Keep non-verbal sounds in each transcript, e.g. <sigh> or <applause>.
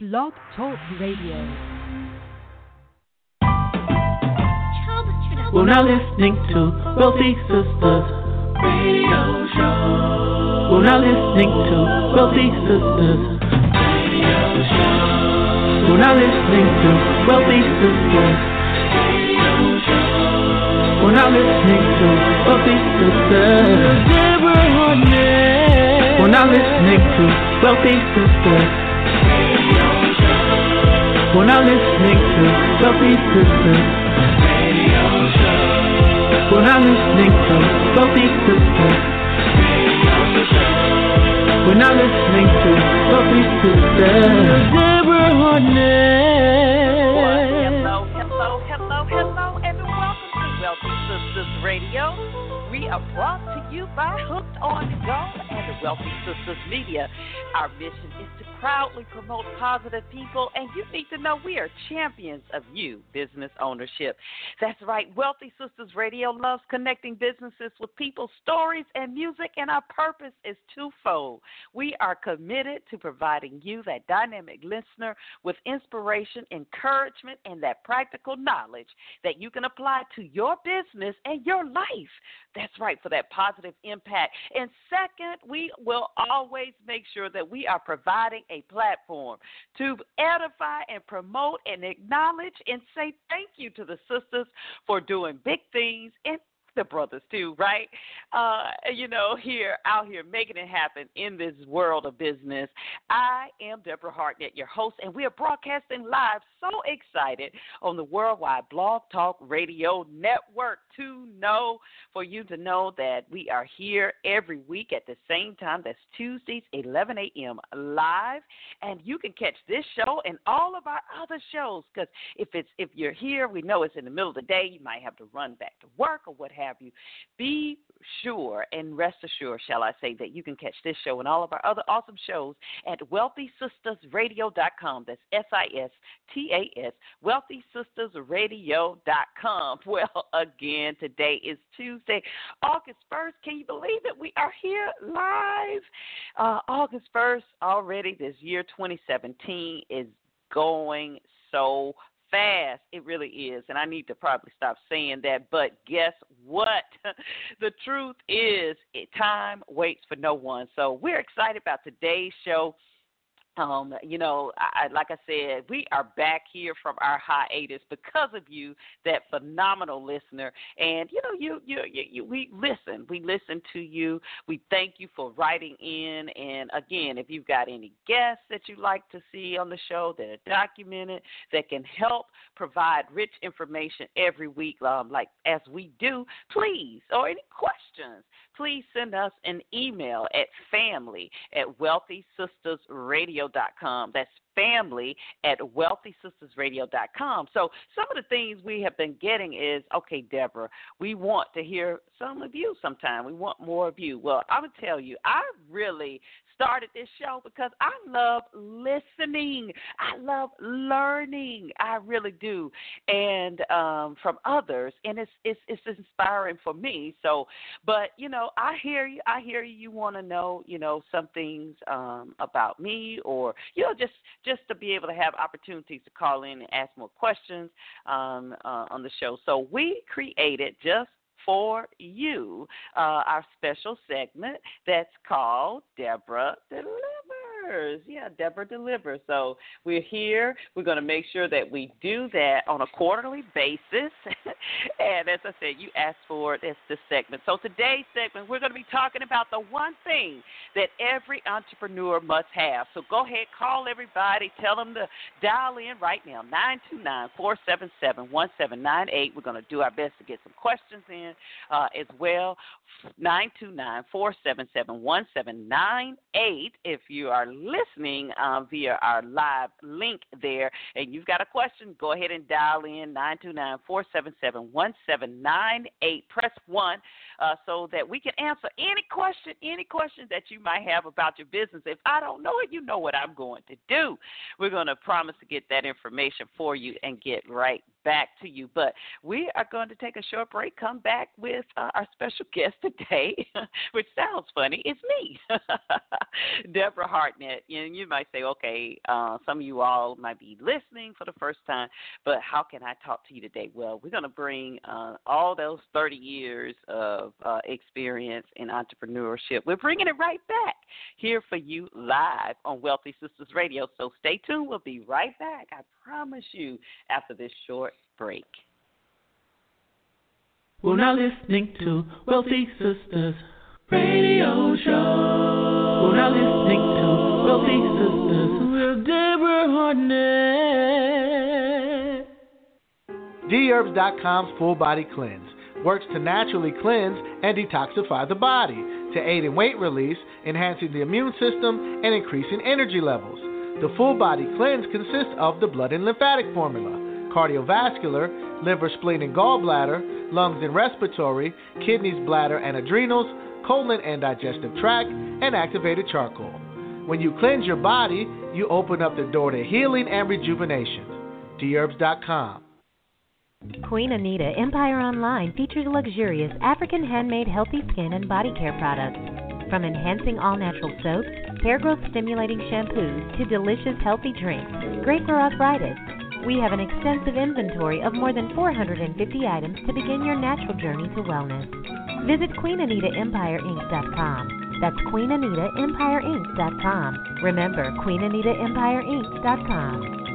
Blog Talk Radio. We're now listening to Wealthy Sistas Radio Show. We're now listening to Wealthy Sistas Radio Show. We're now listening to Wealthy Sistas Radio Show. We're now listening to Wealthy Sistas. Deborah Hardnett. We're now listening to Wealthy Sistas Radio Show. We're now listening to Wealthy Sistas Radio Show. We're now listening to Wealthy Sistas Radio Show. We're now listening to Wealthy Sistas. Deborah Hardnett. Hello, hello, hello, hello, and welcome to Wealthy Sistas Radio. We are brought to you by Hooked on Go and the Wealthy Sistas Media. Our mission is to proudly promote positive people, and you need to know we are champions of you, business ownership. That's right, Wealthy Sistas Radio loves connecting businesses with people's stories and music, and our purpose is twofold. We are committed to providing you, that dynamic listener, with inspiration, encouragement, and that practical knowledge that you can apply to your business and your life. That's right, for that positive impact. And second, we will always make sure that we are providing a platform to edify and promote and acknowledge and say thank you to the sisters for doing big things and the brothers too, right? Uh, you know, here out here making it happen in this world of business. I am Deborah Hardnett, your host, and we are broadcasting live. So excited on the Worldwide Blog Talk Radio Network to know for you to know that we are here every week at the same time. That's Tuesdays, 11 a.m. live, and you can catch this show and all of our other shows. Because if it's if you're here, we know it's in the middle of the day. You might have to run back to work or what have you. Be sure and rest assured, shall I say, that you can catch this show and all of our other awesome shows at wealthysistasradio.com. That's S I S T A S, wealthysistasradio.com. <laughs> Well, again, today is Tuesday, August 1st. Can you believe it? We are here live. Uh, August 1st, already this year 2017 is going so fast. It really is. And I need to probably stop saying that. But guess what? <laughs> the truth is, time waits for no one. So we're excited about today's show. Um, you know, I, like I said, we are back here from our hiatus because of you, that phenomenal listener. And you know, you, you, you, you, we listen. We listen to you. We thank you for writing in. And again, if you've got any guests that you'd like to see on the show that are documented, that can help provide rich information every week, um, like as we do, please, or any questions, please send us an email at family at wealthysistasradio.com. That's family at wealthysistasradio.com. So some of the things we have been getting is, okay, Deborah, we want to hear some of you sometime. We want more of you. Well, I would tell you, I really started this show because I love listening. I love learning. I really do, and um, from others, and it's it's it's inspiring for me. So, but you know, I hear you. I hear you. You want to know, you know, some things um, about me, or you know, just just to be able to have opportunities to call in and ask more questions um, uh, on the show. So we created just for you uh, our special segment that's called Deborah Delivers. Yeah, Deborah Delivers. So we're here. We're going to make sure that we do that on a quarterly basis. <laughs> and as I said, you asked for it. It's this segment. So today's segment, we're going to be talking about the one thing that every entrepreneur must have. So go ahead, call everybody. Tell them to dial in right now, 929 477 1798. We're going to do our best to get some questions in uh, as well. 929 477 1798. If you are listening uh, via our live link there and you've got a question, go ahead and dial in 929 477 1798. Press 1 uh, so that we can answer any question, any question that you might have about your business. If I don't know it, you know what I'm going to do. We're going to promise to get that information for you and get right back to you. But we are going to take a short break, come back with uh, our special <laughs> guest today, <laughs> which sounds funny. It's me, <laughs> Deborah Hardnett. And you might say, okay, uh, some of you all might be listening for the first time, but how can I talk to you today? Well, we're going to bring uh, all those 30 years of uh, experience in entrepreneurship. We're bringing it right back here for you live on Wealthy Sistas Radio. So stay tuned. We'll be right back. I promise you after this short break. We're now listening to Wealthy Sistas Radio Show. We're now listening to Wealthy Sistas with Deborah Hardnett. Dherbs.com's Full Body Cleanse works to naturally cleanse and detoxify the body to aid in weight release, enhancing the immune system, and increasing energy levels. The full body cleanse consists of the blood and lymphatic formula, cardiovascular, liver, spleen, and gallbladder, lungs and respiratory, kidneys, bladder, and adrenals, colon and digestive tract, and activated charcoal. When you cleanse your body, you open up the door to healing and rejuvenation. Dherbs.com. Queen Anita Empire Online features luxurious African handmade healthy skin and body care products. From enhancing all natural soaps, hair growth stimulating shampoos, to delicious healthy drinks, great for arthritis. We have an extensive inventory of more than 450 items to begin your natural journey to wellness. Visit QueenAnitaEmpireInc.com. That's QueenAnitaEmpireInc.com. Remember, QueenAnitaEmpireInc.com.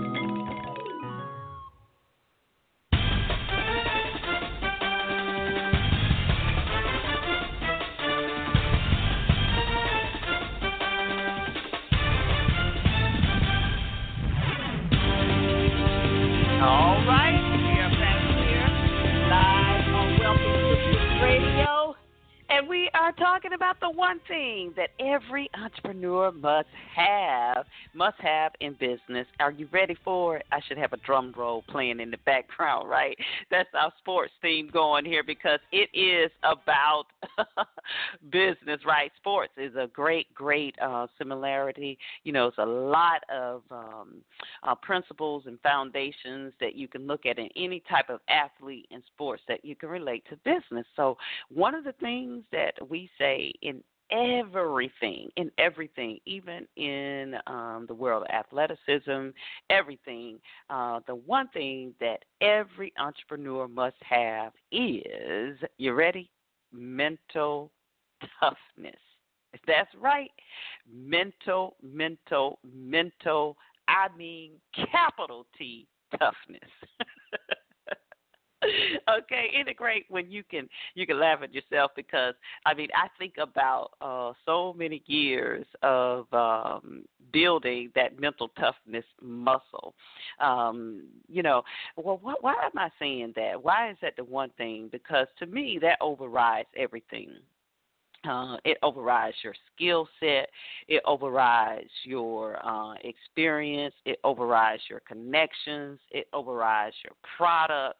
one thing that every entrepreneur must have, must have in business. Are you ready for it? I should have a drum roll playing in the background, right? That's our sports theme going here because it is about <laughs> business, right? Sports is a great, great uh, similarity. You know, it's a lot of um, uh, principles and foundations that you can look at in any type of athlete in sports that you can relate to business. So, one of the things that we say in everything, in everything, even in um, the world of athleticism, everything, uh, the one thing that every entrepreneur must have is, you ready? Mental toughness. That's right. Mental, mental, mental, I mean capital T toughness. <laughs> okay, isn't it great when you can you can laugh at yourself because I mean I think about uh so many years of um building that mental toughness muscle. Um, you know, well what, why am I saying that? Why is that the one thing? Because to me that overrides everything. Uh, it overrides your skill set. It overrides your uh, experience. It overrides your connections. It overrides your product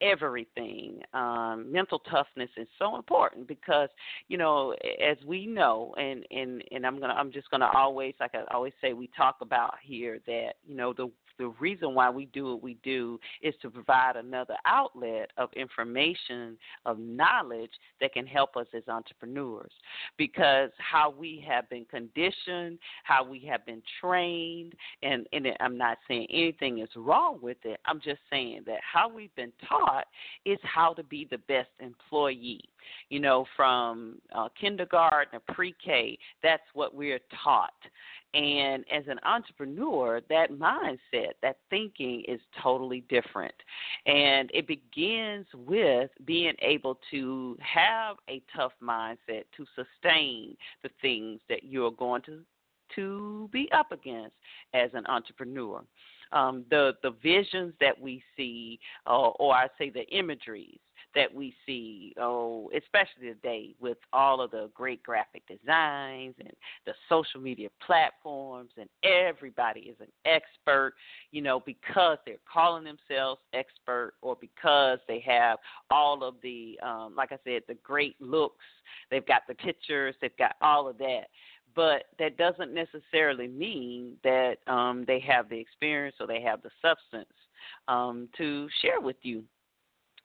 everything. Um, mental toughness is so important because you know, as we know, and and and I'm gonna, I'm just gonna always, like I always say, we talk about here that you know the the reason why we do what we do is to provide another outlet of information, of knowledge that can help us as entrepreneurs. Because how we have been conditioned, how we have been trained, and, and I'm not saying anything is wrong with it, I'm just saying that how we've been taught is how to be the best employee. You know, from uh, kindergarten to pre K, that's what we're taught. And as an entrepreneur, that mindset, that thinking is totally different. And it begins with being able to have a tough mindset to sustain the things that you're going to to be up against as an entrepreneur. Um, the the visions that we see, uh, or I say the imageries that we see, oh, especially today with all of the great graphic designs and the social media platforms, and everybody is an expert, you know, because they're calling themselves expert or because they have all of the, um, like I said, the great looks. They've got the pictures, they've got all of that. but that doesn't necessarily mean that um, they have the experience or they have the substance um, to share with you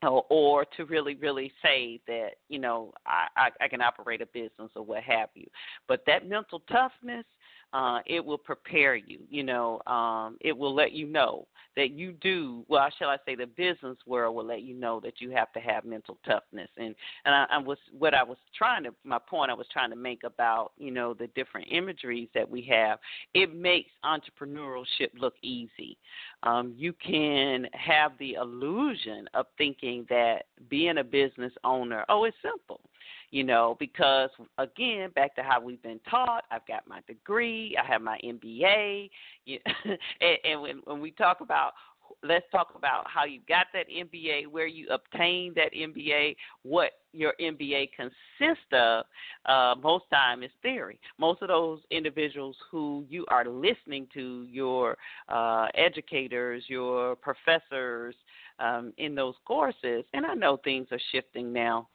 or, or to really, really say that you know I, I, I can operate a business or what have you. But that mental toughness, uh, it will prepare you. You know, um, it will let you know that you do. Well, shall I say, the business world will let you know that you have to have mental toughness. And and I, I was what I was trying to my point I was trying to make about you know the different imageries that we have. It makes entrepreneurship look easy. Um, you can have the illusion of thinking that being a business owner, oh, it's simple you know, because again, back to how we've been taught, I've got my degree, I have my MBA, you, <laughs> and, and when, when we talk about let's talk about how you got that MBA, where you obtained that MBA, what your MBA consists of. Uh, most time is theory. Most of those individuals who you are listening to, your uh, educators, your professors um, in those courses, and I know things are shifting now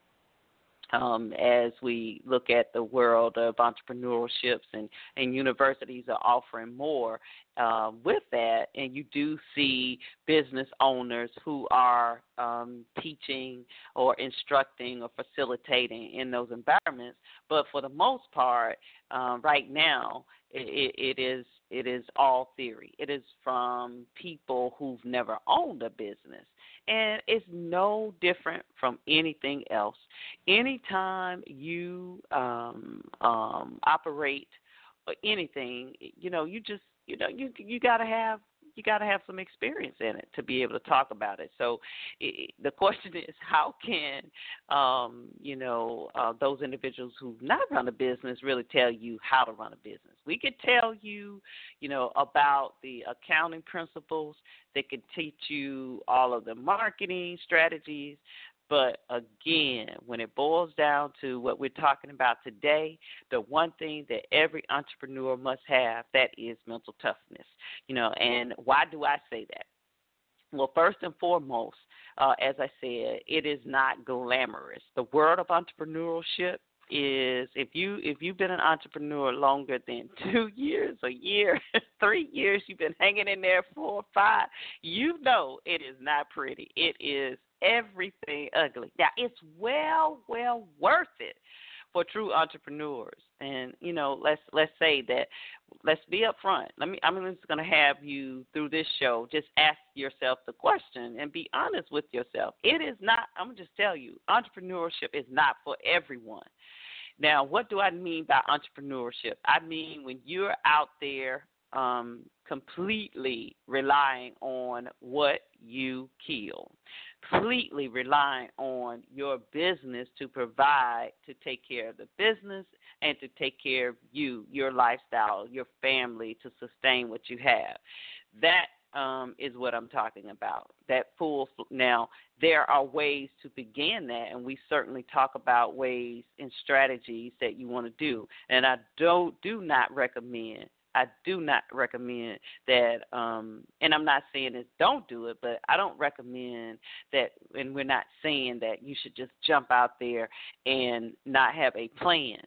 um, as we look at the world of entrepreneurships and, and universities are offering more uh, with that, and you do see business owners who are um, teaching or instructing or facilitating in those environments. But for the most part, uh, right now, it, it is it is all theory. It is from people who've never owned a business. And it's no different from anything else. Anytime you um, um, operate anything, you know, you just you know you you got to have you got to have some experience in it to be able to talk about it. So it, the question <laughs> is, how can um, you know uh, those individuals who've not run a business really tell you how to run a business? We could tell you, you know, about the accounting principles. They could teach you all of the marketing strategies. But again, when it boils down to what we're talking about today, the one thing that every entrepreneur must have that is mental toughness. You know, and why do I say that? Well, first and foremost, uh, as I said, it is not glamorous. The world of entrepreneurship is if you if you've been an entrepreneur longer than <laughs> two years, a year, <laughs> three years, you've been hanging in there four or five, you know it is not pretty. It is everything ugly. Now it's well, well worth it for true entrepreneurs. And you know, let's let's say that let's be upfront. Let me I'm just going to have you through this show just ask yourself the question and be honest with yourself. It is not I'm going to just tell you, entrepreneurship is not for everyone. Now, what do I mean by entrepreneurship? I mean when you're out there um, completely relying on what you kill completely relying on your business to provide to take care of the business and to take care of you, your lifestyle, your family, to sustain what you have. That um, is what I'm talking about. That full now there are ways to begin that, and we certainly talk about ways and strategies that you want to do. And I don't do not recommend I do not recommend that. Um, and I'm not saying that don't do it, but I don't recommend that. And we're not saying that you should just jump out there and not have a plan.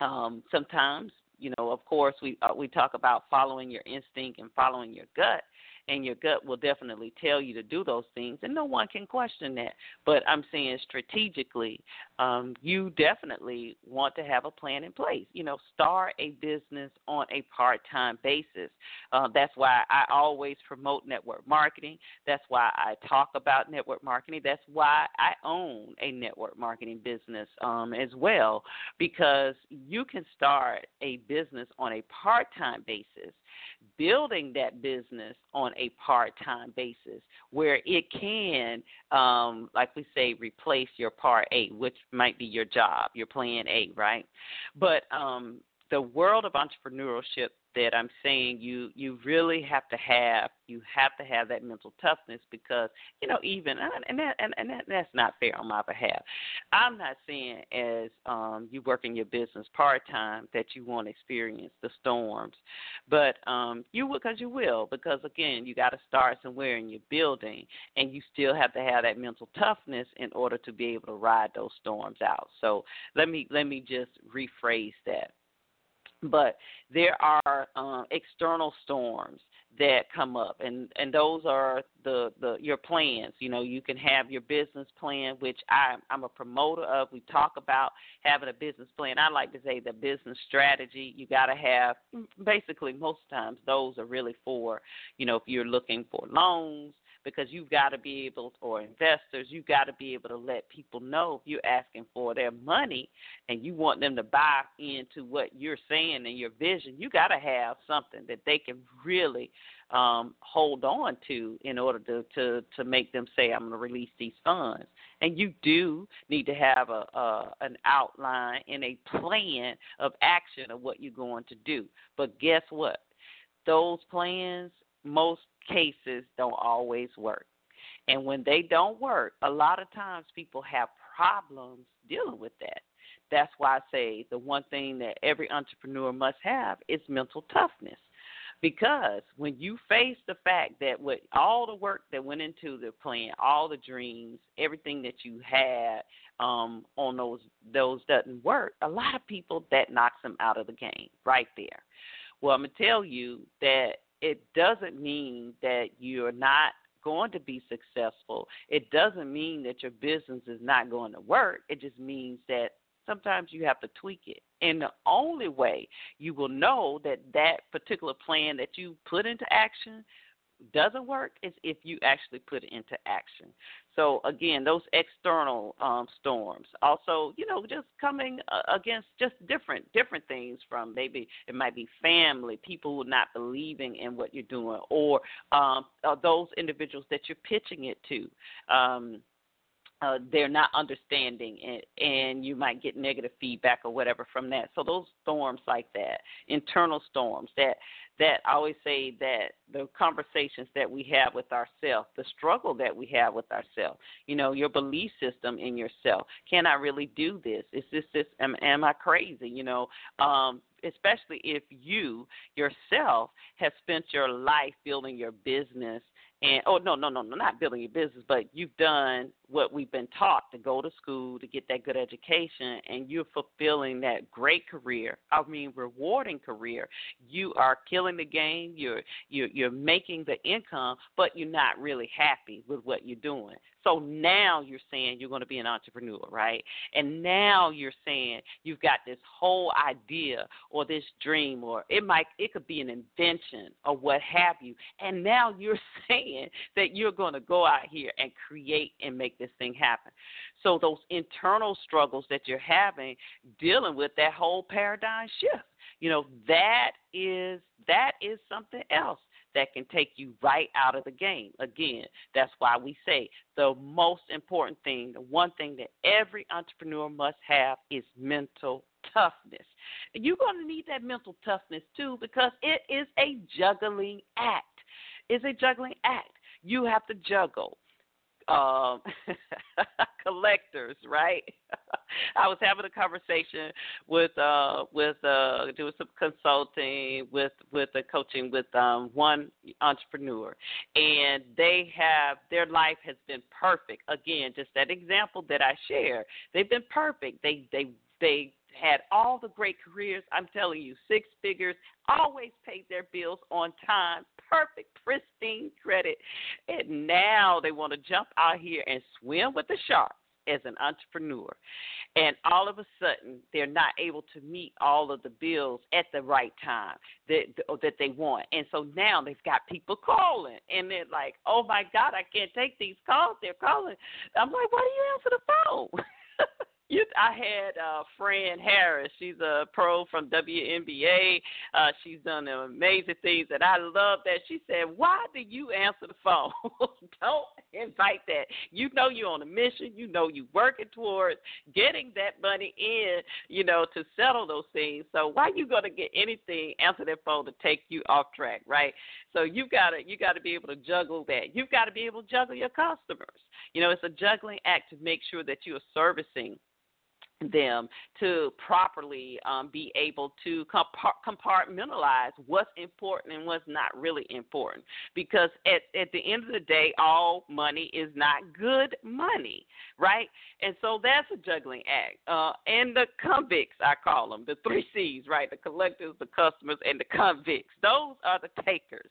Um, sometimes, you know, of course, we uh, we talk about following your instinct and following your gut, and your gut will definitely tell you to do those things, and no one can question that. But I'm saying strategically, um, you definitely want to have a plan in place. You know, start a business on a part time basis. Uh, that's why I always promote network marketing. That's why I talk about network marketing. That's why I own a network marketing business um, as well, because you can start a business on a part time basis building that business on a part time basis where it can, um, like we say, replace your part A, which might be your job, your plan A, right? But um, the world of entrepreneurship that I'm saying you you really have to have you have to have that mental toughness because you know even and that and, and that, that's not fair on my behalf. I'm not saying as um you work in your business part time that you won't experience the storms, but um you will because you will because again you got to start somewhere in your building and you still have to have that mental toughness in order to be able to ride those storms out. So let me let me just rephrase that but there are um, external storms that come up and and those are the the your plans. You know you can have your business plan which i i'm a promoter of. We talk about having a business plan. I like to say the business strategy. You got to have basically most times those are really for you know if you're looking for loans because you've got to be able, or investors, you've got to be able to let people know if you're asking for their money and you want them to buy into what you're saying and your vision, you got to have something that they can really um, hold on to in order to, to, to make them say, I'm going to release these funds. And you do need to have a, a an outline and a plan of action of what you're going to do. But guess what? Those plans most cases don't always work. And when they don't work, a lot of times people have problems dealing with that. That's why I say the one thing that every entrepreneur must have is mental toughness. Because when you face the fact that with all the work that went into the plan, all the dreams, everything that you had um, on those those doesn't work, a lot of people that knocks them out of the game right there. Well, I'm gonna tell you that it doesn't mean that you're not going to be successful. It doesn't mean that your business is not going to work. It just means that sometimes you have to tweak it. And the only way you will know that that particular plan that you put into action doesn't work is if you actually put it into action. So again, those external um, storms. Also, you know, just coming uh, against just different different things from maybe it might be family, people not believing in what you're doing, or um, uh, those individuals that you're pitching it to. Um, uh, they're not understanding it, and you might get negative feedback or whatever from that. So those storms like that, internal storms that that I always say that the conversations that we have with ourselves, the struggle that we have with ourselves, you know, your belief system in yourself. Can I really do this? Is this this? Am, am I crazy? You know, um, especially if you yourself have spent your life building your business and oh no no no no not building your business but you've done what we've been taught to go to school to get that good education and you're fulfilling that great career i mean rewarding career. You are killing the game. You're you're you're making the income but you're not really happy with what you're doing so now you're saying you're going to be an entrepreneur, right? And now you're saying you've got this whole idea or this dream or it might it could be an invention or what have you. And now <laughs> you're saying that you're going to go out here and create and make this thing happen. So those internal struggles that you're having dealing with that whole paradigm shift, you know, that is that is something else that can take you right out of the game. Again, that's why we say the most important thing, the one thing that every entrepreneur must have is mental toughness. You're going to need that mental toughness too because it is a juggling act. It's a juggling act. You have to juggle um, <laughs> collectors, right? <laughs> I was having a conversation with uh with uh doing some consulting with with the coaching with um one entrepreneur and they have their life has been perfect. Again, just that example that I shared. They've been perfect. They they they had all the great careers. I'm telling you, six figures, always paid their bills on time, perfect, pristine credit. And now they want to jump out here and swim with the sharks as an entrepreneur. And all of a sudden, they're not able to meet all of the bills at the right time that that they want. And so now they've got people calling, and they're like, "Oh my God, I can't take these calls. They're calling." I'm like, "Why do you answer the phone?" <laughs> You, I had uh, Fran Harris. She's a pro from WNBA. Uh, she's done amazing things, and I love that. She said, "Why do you answer the phone? <laughs> Don't invite that. You know you're on a mission. You know you're working towards getting that money in. You know to settle those things. So why are you gonna get anything answer that phone to take you off track, right? So you've got to you got to be able to juggle that. You've got to be able to juggle your customers. You know, it's a juggling act to make sure that you are servicing them to properly um, be able to compartmentalize what's important and what's not really important. Because at, at the end of the day, all money is not good money, right? And so that's a juggling act. Uh, and the convicts, I call them, the three C's, right? The collectors, the customers, and the convicts. Those are the takers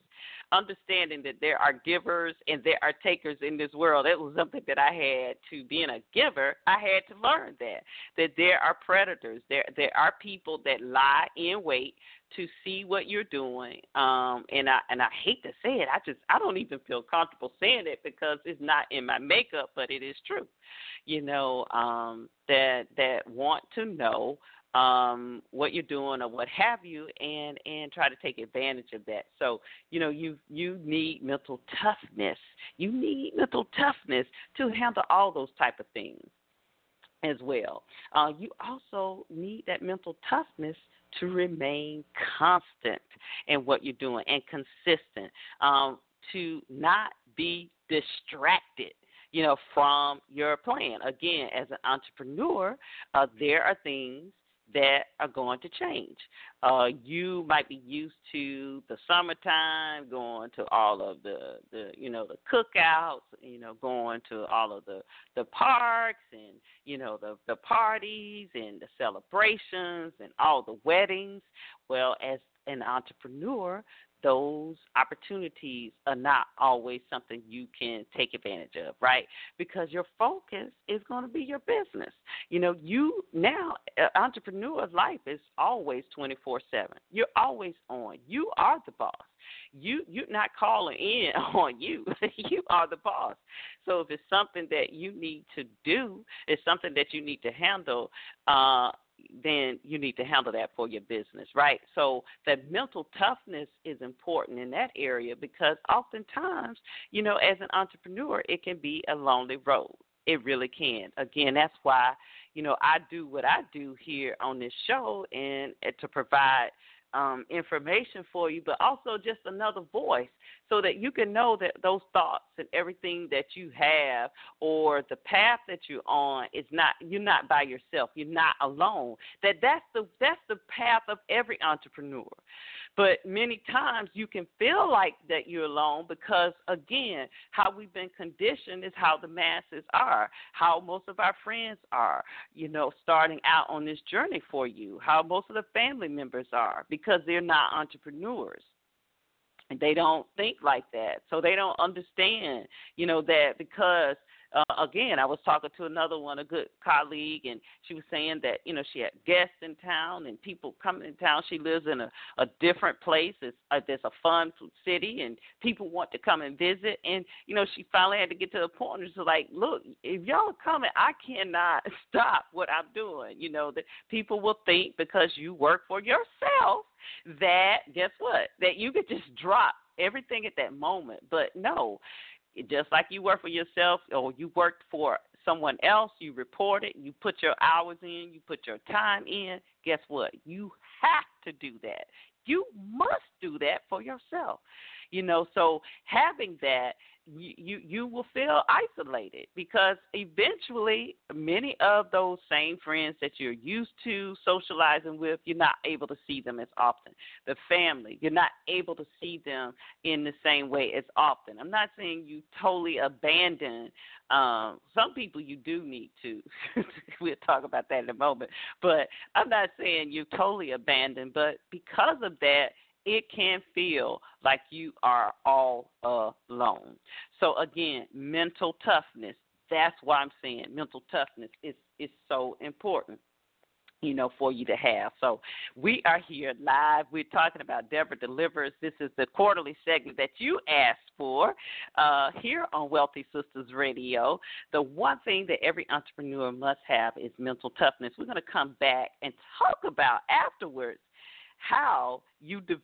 understanding that there are givers and there are takers in this world. That was something that I had to being a giver. I had to learn that that there are predators. There there are people that lie in wait to see what you're doing. Um, and I and I hate to say it. I just I don't even feel comfortable saying it because it's not in my makeup, but it is true. You know um, that that want to know um, what you're doing or what have you, and and try to take advantage of that. So you know you you need mental toughness. You need mental toughness to handle all those type of things as well. Uh, you also need that mental toughness to remain constant in what you're doing and consistent. Um, to not be distracted you know, from your plan. Again, as an entrepreneur, uh, there are things that are going to change. Uh, you might be used to the summertime, going to all of the, the you know the cookouts, you know going to all of the the parks and you know the the parties and the celebrations and all the weddings. Well, as an entrepreneur, those opportunities are not always something you can take advantage of, right? Because your focus is going to be your business. You know, you now, uh, entrepreneur's life is always 24 7. You're always on. You are the boss. You you're not calling in <laughs> on you. <laughs> you are the boss. So if it's something that you need to do, it's something that you need to handle. Uh, then you need to handle that for your business, right? So that mental toughness is important in that area because oftentimes, you know, as an entrepreneur, it can be a lonely road. It really can. Again, that's why, you know, I do what I do here on this show and eh, to provide um, information for you, but also just another voice so that you can know that those thoughts and everything that you have or the path that you're on is not you're not by yourself. You're not alone. That that's the that's the path of every entrepreneur. But many times you can feel like that you're alone because, again, how we've been conditioned is how the masses are, how most of our friends are, you know, starting out on this journey for you, how most of the family members are because they're not entrepreneurs and they don't think like that. So they don't understand, you know, that because uh, again, I was talking to another one, a good colleague, and she was saying that you know she had guests in town and people coming in town. She lives in a, a different place. It's uh, there's a fun city, and people want to come and visit. And you know she finally had to get to the point where she's like, look, if y'all are coming, I cannot <laughs> stop what I'm doing. You know that people will think because you work for yourself that guess what that you could just drop everything at that moment. But no, just like you work for yourself or you worked for someone else, you report it, you put your hours in, you put your time in, guess what? You have to do that. You must do that for yourself. You know, so having that you you will feel isolated because eventually many of those same friends that you're used to socializing with you're not able to see them as often. The family you're not able to see them in the same way as often. I'm not saying you totally abandon um some people you do need to <laughs> we'll talk about that in a moment but i'm not saying you totally abandon but because of that it can feel like you are all alone. So again, mental toughness. That's why I'm saying mental toughness is is so important you know, for you to have. So we are here live. We're talking about Deborah Delivers. This is the quarterly segment that you asked for uh, here on Wealthy Sistas Radio. The one thing that every entrepreneur must have is mental toughness. We're going to come back and talk about afterwards how you develop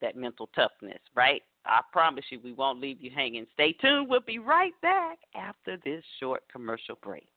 that mental toughness, right? I promise you, we won't leave you hanging. Stay tuned. We'll be right back after this short commercial break.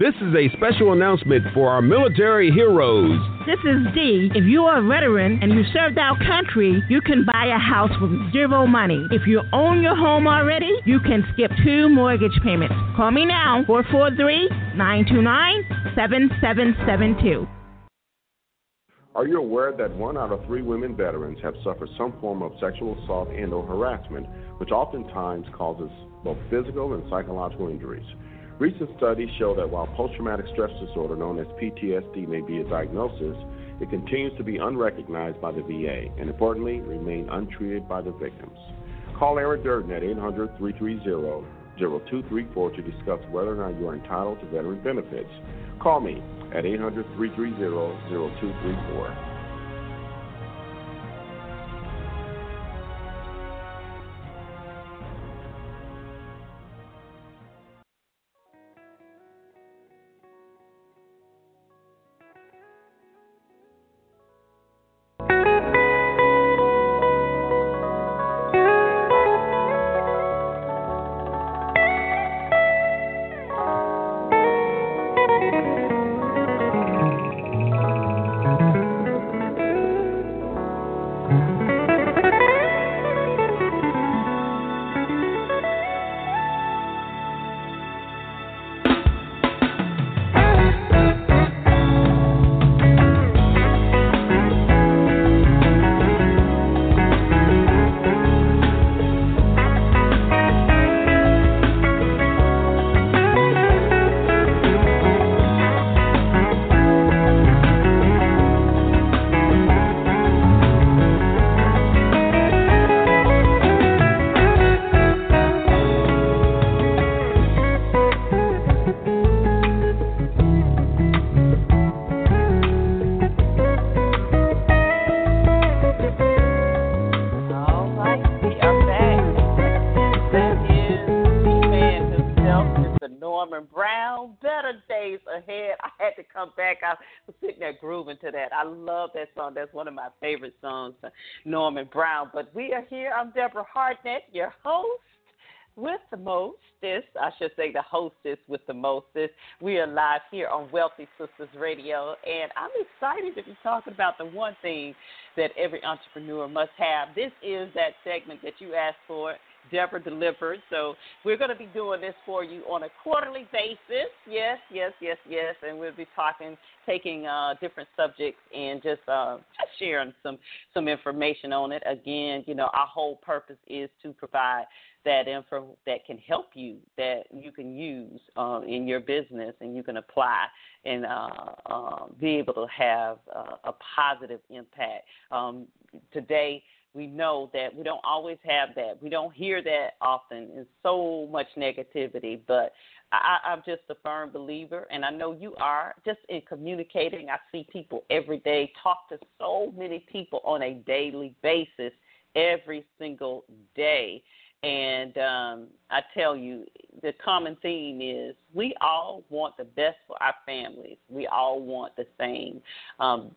This is a special announcement for our military heroes. This is Dee. If you are a veteran and you served our country, you can buy a house with zero money. If you own your home already, you can skip two mortgage payments. Call me now, 443 929 7772. Are you aware that one out of three women veterans have suffered some form of sexual assault and or harassment, which oftentimes causes both physical and psychological injuries? Recent studies show that while post traumatic stress disorder, known as PTSD, may be a diagnosis, it continues to be unrecognized by the VA and, importantly, remain untreated by the victims. Call Aaron Durden at 800 330 0234 to discuss whether or not you are entitled to veteran benefits. Call me at 800 330 0234. Favorite songs, Norman Brown. But we are here. I'm Deborah Hardnett, your host with the mostest. I should say the hostess with the mostest. We are live here on Wealthy Sistas Radio, and I'm excited to be talking about the one thing that every entrepreneur must have. This is that segment that you asked for. Deborah delivered. So we're going to be doing this for you on a quarterly basis. Yes, yes, yes, yes. And we'll be talking, taking uh, different subjects and just uh, just sharing some some information on it. Again, you know, our whole purpose is to provide that info that can help you, that you can use uh, in your business, and you can apply and uh, uh, be able to have uh, a positive impact. Um, today, we know that we don't always have that. We don't hear that often. It's so much negativity, but I, I'm just a firm believer, and I know you are. Just in communicating, I see people every day, talk to so many people on a daily basis, every single day. And um, I tell you, the common theme is we all want the best for our families. We all want the same um,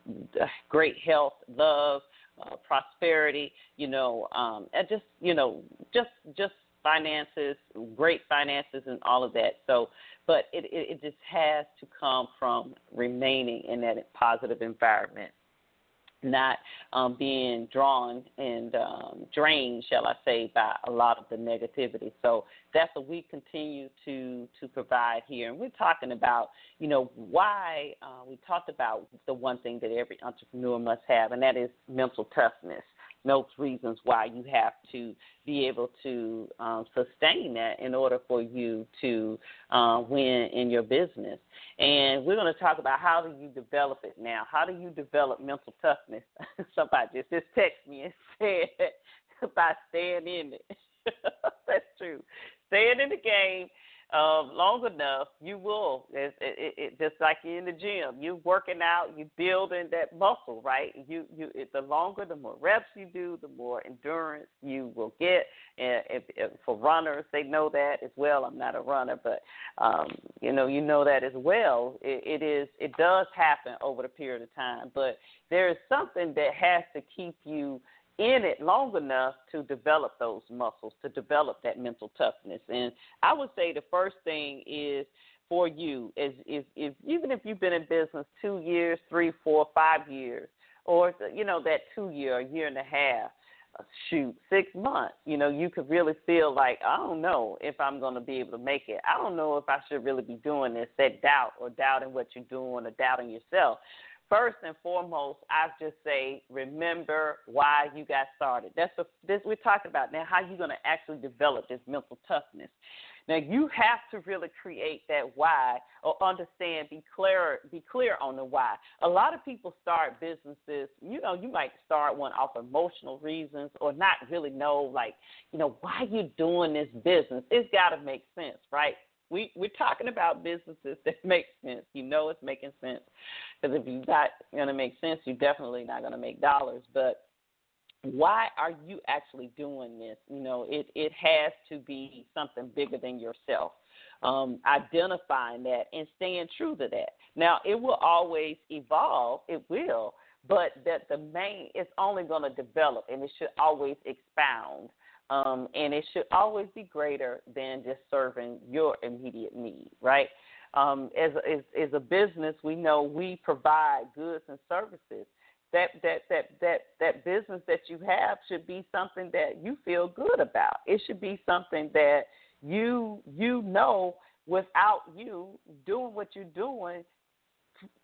great health, love, uh, prosperity, you know, um, and just you know, just just finances, great finances, and all of that. So, but it, it, it just has to come from remaining in that positive environment not um, being drawn and um, drained, shall I say, by a lot of the negativity. So that's what we continue to to provide here. And we're talking about, you know, why uh, we talked about the one thing that every entrepreneur must have, and that is mental toughness those reasons why you have to be able to um, sustain that in order for you to uh, win in your business. And we're going to talk about how do you develop it now? How do you develop mental toughness? <laughs> Somebody just, just texted me and <laughs> said by staying in it. <laughs> That's true. Staying in the game um, long enough, you will. It, it, it, just like you're in the gym, you're working out, you're building that muscle, right? You, you. It, the longer, the more reps you do, the more endurance you will get. And if, if, for runners, they know that as well. I'm not a runner, but um, you know, you know that as well. It, it is. It does happen over the period of time, but there is something that has to keep you in it long enough to develop those muscles, to develop that mental toughness. And I would say the first thing is for you is if even if you've been in business two years, three, four, five years, or you know that two year, a year and a half, uh, shoot, six months, you know, you could really feel like I don't know if I'm going to be able to make it. I don't know if I should really be doing this. That doubt or doubting what you're doing or doubting yourself first and foremost, I just say remember why you got started. That's a, this we're talking about now. How you going to actually develop this mental toughness? Now you have to really create that why or understand, be clear, be clear on the why. A lot of people start businesses, you know, you might start one off emotional reasons or not really know, like, you know, why you doing this business. It's got to make sense, right? We we're talking about businesses that <laughs> make sense. You know it's making sense because if you're not going to make sense, you're definitely not going to make dollars. But why are you actually doing this? You know, it it has to be something bigger than yourself. Um, identifying that and staying true to that. Now, it will always evolve. It will, but that the main it's only going to develop and it should always expound um, and it should always be greater than just serving your immediate need, right? Um, as, as, as a business, we know we provide goods and services. That, that that that that business that you have should be something that you feel good about. It should be something that you you know without you doing what you're doing,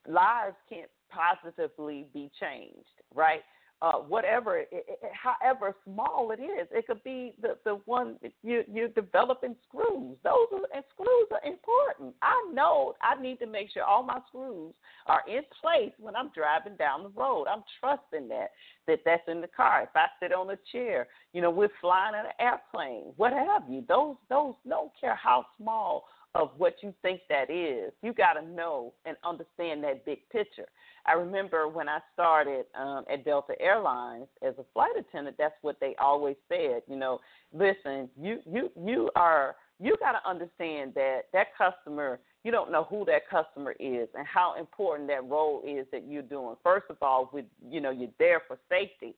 lives can't positively be changed, right? Uh, whatever, it, it, however small it is. It could be the the one you you're developing screws. Those are, and screws are important. I know I need to make sure all my screws are in place when I'm driving down the road. I'm trusting that that that's in the car. If I sit on a chair, you know, we're flying in an airplane, what have you. Those those don't care how small of what you think that is. You got to know and understand that big picture. I remember when I started um, at Delta Airlines as a flight attendant, that's what they always said. You know, listen, you you you are you got to understand that that customer. You don't know who that customer is and how important that role is that you're doing. First of all, with you know you're there for safety,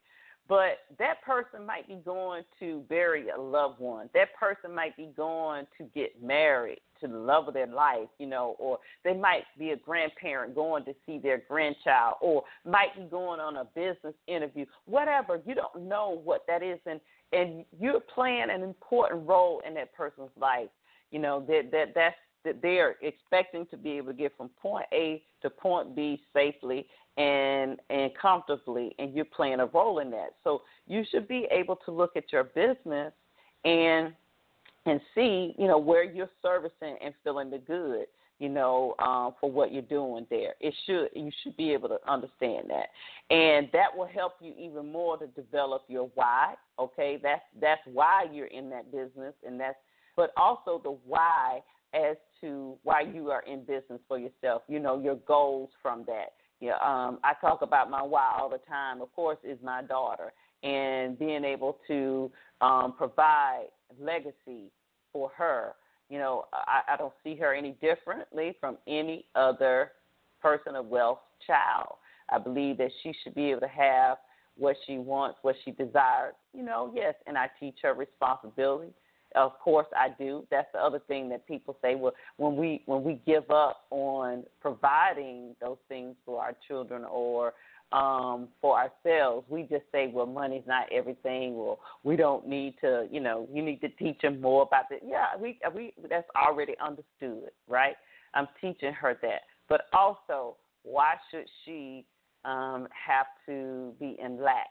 but that person might be going to bury a loved one. That person might be going to get married to the love of their life, you know, or they might be a grandparent going to see their grandchild, or might be going on a business interview. Whatever, you don't know what that is, and and you're playing an important role in that person's life. You know that that that's that they are expecting to be able to get from point A to point B safely and and comfortably and you're playing a role in that. So you should be able to look at your business and and see, you know, where you're servicing and feeling the good, you know, um, for what you're doing there. It should you should be able to understand that, and that will help you even more to develop your why. Okay, that's that's why you're in that business, and that's but also the why as to why you are in business for yourself. You know, your goals from that yeah, um, I talk about my why all the time. Of course, is my daughter and being able to um, provide legacy for her. You know, I, I don't see her any differently from any other person of wealth child. I believe that she should be able to have what she wants, what she desires. You know, yes, and I teach her responsibility of course I do. That's the other thing that people say. Well, when we when we give up on providing those things for our children or um, for ourselves, we just say, well, money's not everything, or we don't need to, you know, you need to teach them more about it. Yeah, we we that's already understood, right? I'm teaching her that, but also, why should she um, have to be in lack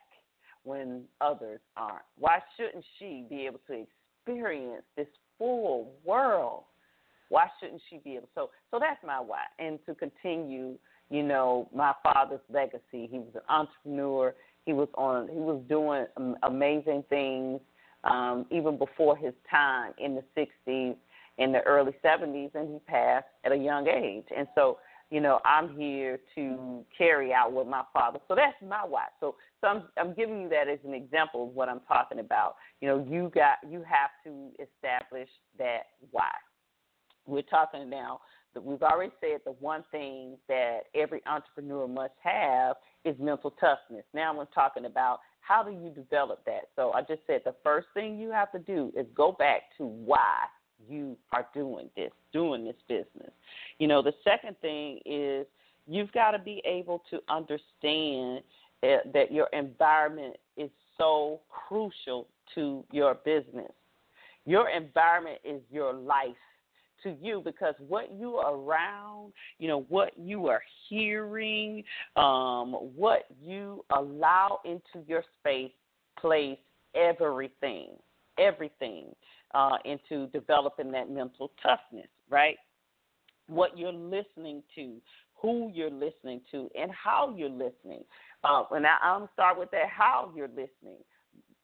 when others aren't? Why shouldn't she be able to experience this full world. Why shouldn't she be able? So, so that's my why, and to continue, you know, my father's legacy. He was an entrepreneur. He was on. He was doing amazing things um, even before his time in the '60s, in the early '70s, and he passed at a young age. And so, you know, I'm here to carry out what my father. So that's my why. So, so I'm, I'm giving you that as an example of what I'm talking about. You know, you got you have to establish that why. We're talking now that we've already said the one thing that every entrepreneur must have is mental toughness. Now I'm talking about how do you develop that. So I just said the first thing you have to do is go back to why you are doing this, doing this business. You know, the second thing is you've got to be able to understand uh, that your environment is so crucial to your business. Your environment is your life to you because what you are around, you know, what you are hearing, um, what you allow into your space plays everything, everything uh, into developing that mental toughness, right? What you're listening to, who you're listening to, and how you're listening. Uh, and I, I'm start with that how you're listening.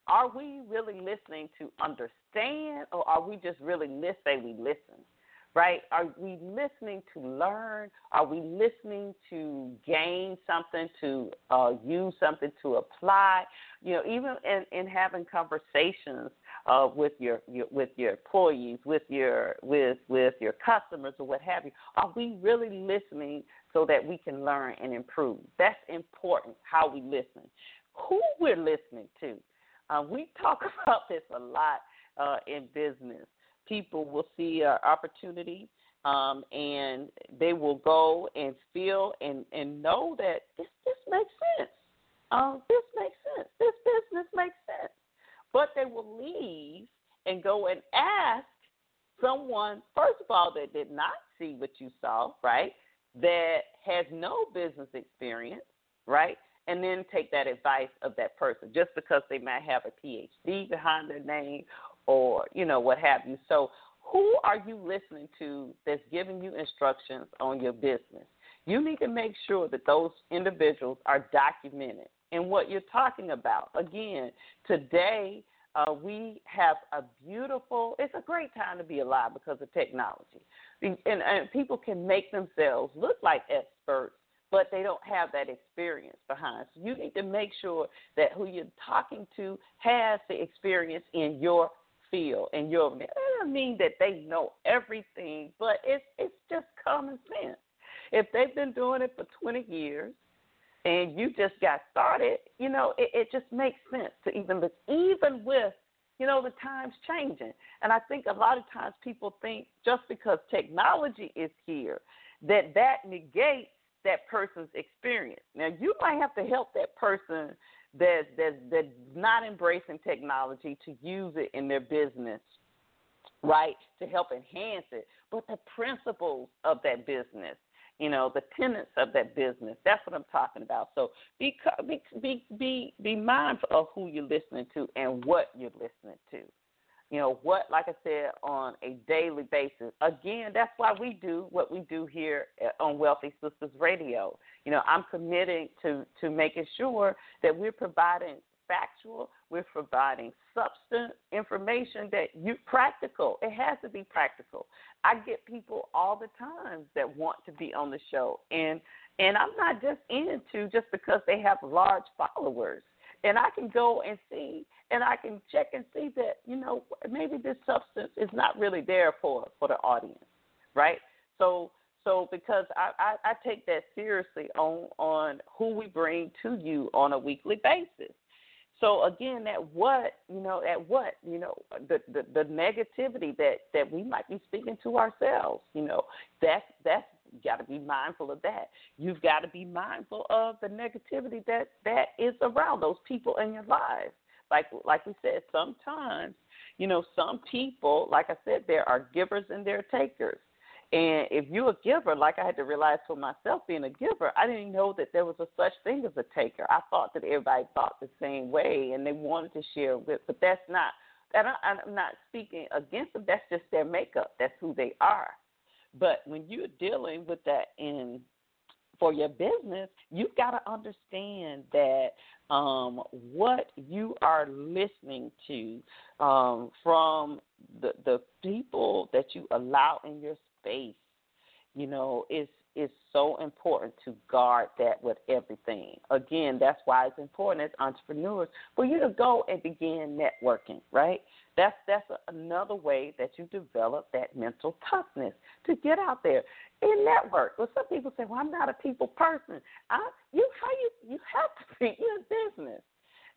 Are we really listening to understand, or are we just really listening? We listen right? Are we listening to learn? Are we listening to gain something, to uh, use something to apply? You know, even in, in having conversations uh, with your, your with your employees, with your with with your customers or what have you, are we really listening so that we can learn and improve? That's important. How we listen, who we're listening to. Uh, we <laughs> talk about this a lot uh, in business people will see an opportunity um, and they will go and feel and, and know that this this makes sense. Um, this makes sense. This business makes sense. But they will leave and go and ask someone, first of all, that did not see what you saw, right? That has no business experience, right? And then take that advice of that person just because they might have a PhD behind their name or you know what have you. So who are you listening to that's giving you instructions on your business? You need to make sure that those individuals are documented in what you're talking about. Again, today uh, we have a beautiful, it's a great time to be alive because of technology. And, and people can make themselves look like experts, but they don't have that experience behind. So you need to make sure that who you're talking to has the experience in your field and your it doesn't mean that they know everything, but it's it's just common sense. If they've been doing it for 20 years and you just got started, you know, it, it just makes sense to even look, even with you know the times changing. And I think a lot of times people think just because technology is here that that negates that person's experience. Now you might have to help that person that that that's not embracing technology to use it in their business, right? To help enhance it. But the principles of that business, you know, the tenants of that business. That's what I'm talking about. So be be be be mindful of who you're listening to and what you're listening to you know what like i said on a daily basis again that's why we do what we do here on wealthy sistas radio you know i'm committed to to making sure that we're providing factual we're providing substance information that you practical it has to be practical i get people all the time that want to be on the show and and i'm not just into just because they have large followers and I can go and see and I can check and see that you know maybe this substance is not really there for for the audience, right? So so because I, I, I take that seriously on on who we bring to you on a weekly basis. So again, that what you know, at what you know, the, the the negativity that that we might be speaking to ourselves, you know, that's that's got to be mindful of that. You've got to be mindful of the negativity that that is around those people in your lives. Like like we said, sometimes you know some people, like I said, there are givers and there are takers. And if you're a giver, like I had to realize for myself being a giver, I didn't know that there was a such thing as a taker. I thought that everybody thought the same way and they wanted to share with, but that's not. That I'm not speaking against them. That's just their makeup. That's who they are. But when you're dealing with that in for your business, you've got to understand that um, what you are listening to um, from the the people that you allow in your space, you know, is is so important to guard that with everything. Again, that's why it's important as entrepreneurs for you to go and begin networking, right? That's that's another way that you develop that mental toughness to get out there and network. Well, some people say, "Well, I'm not a people person." I, you how you you have to be in business.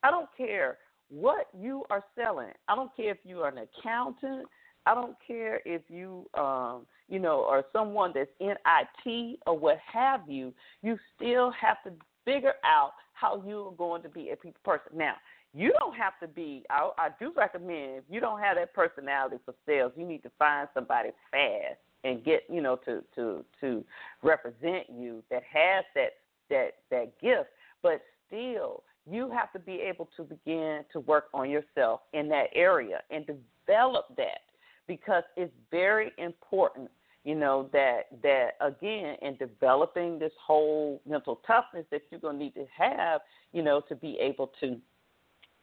I don't care what you are selling. I don't care if you are an accountant. I don't care if you, um, you know, or someone that's in IT or what have you. You still have to figure out how you are going to be a people person. Now, you don't have to be. I, I do recommend if you don't have that personality for sales, you need to find somebody fast and get you know to to to represent you that has that that that gift. But still, you have to be able to begin to work on yourself in that area and develop that because it's very important you know that that again in developing this whole mental toughness that you're going to need to have you know to be able to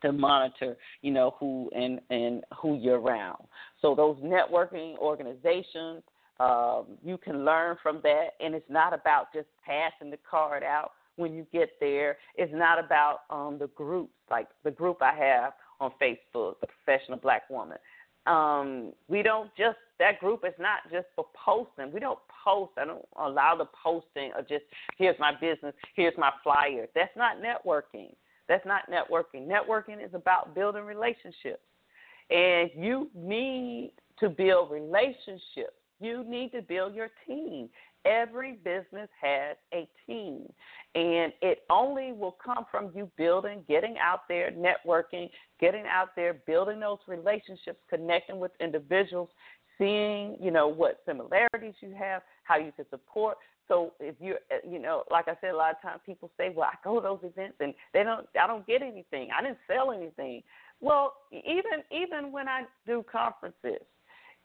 to monitor you know who and and who you're around. So those networking organizations um, you can learn from that and it's not about just passing the card out when you get there. It's not about um, the groups like the group i have on facebook the professional black woman um, we don't just that group is not just for posting. We don't post. I don't allow the posting of just here's my business, here's my flyer. That's not networking. That's not networking. Networking is about building relationships. And you need to build relationships. You need to build your team. Every business has a team. And it only will come from you building, getting out there, networking, getting out there, building those relationships, connecting with individuals, seeing, you know, what similarities you have, how you can support. So if you uh, you know, like I said, a lot of times people say, Well, I go to those events and they don't I don't get anything. I didn't sell anything. Well, even even when I do conferences,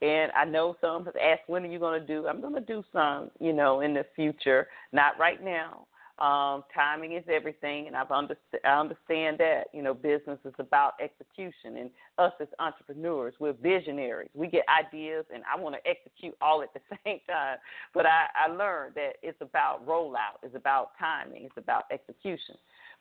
and I know some have asked, when are you going to do? I'm going to do some, you know, in the future. Not right now. Um, timing is everything, and I've underst- I understand that. You know, business is about execution, and us as entrepreneurs, we're visionaries. We get ideas, and I want to execute all at the <laughs> same time. But I, I learned that it's about rollout, it's about timing, it's about execution.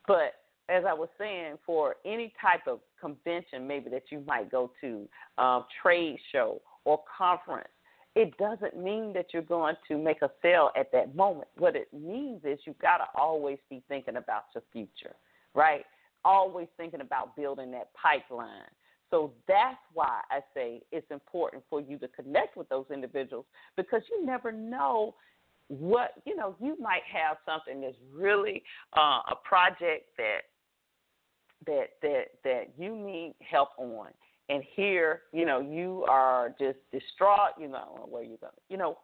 But as I was saying, for any type of convention, maybe that you might go to, um, trade show or conference, it doesn't mean that you're going to make a sale at that moment. What it means is you've got to always be thinking about your future, right? Always thinking about building that pipeline. So that's why I say it's important for you to connect with those individuals because you never know what, you know, you might have something that's really uh, a project that that that that you need help on and here, you know, you are just distraught. You know where you're going. You know,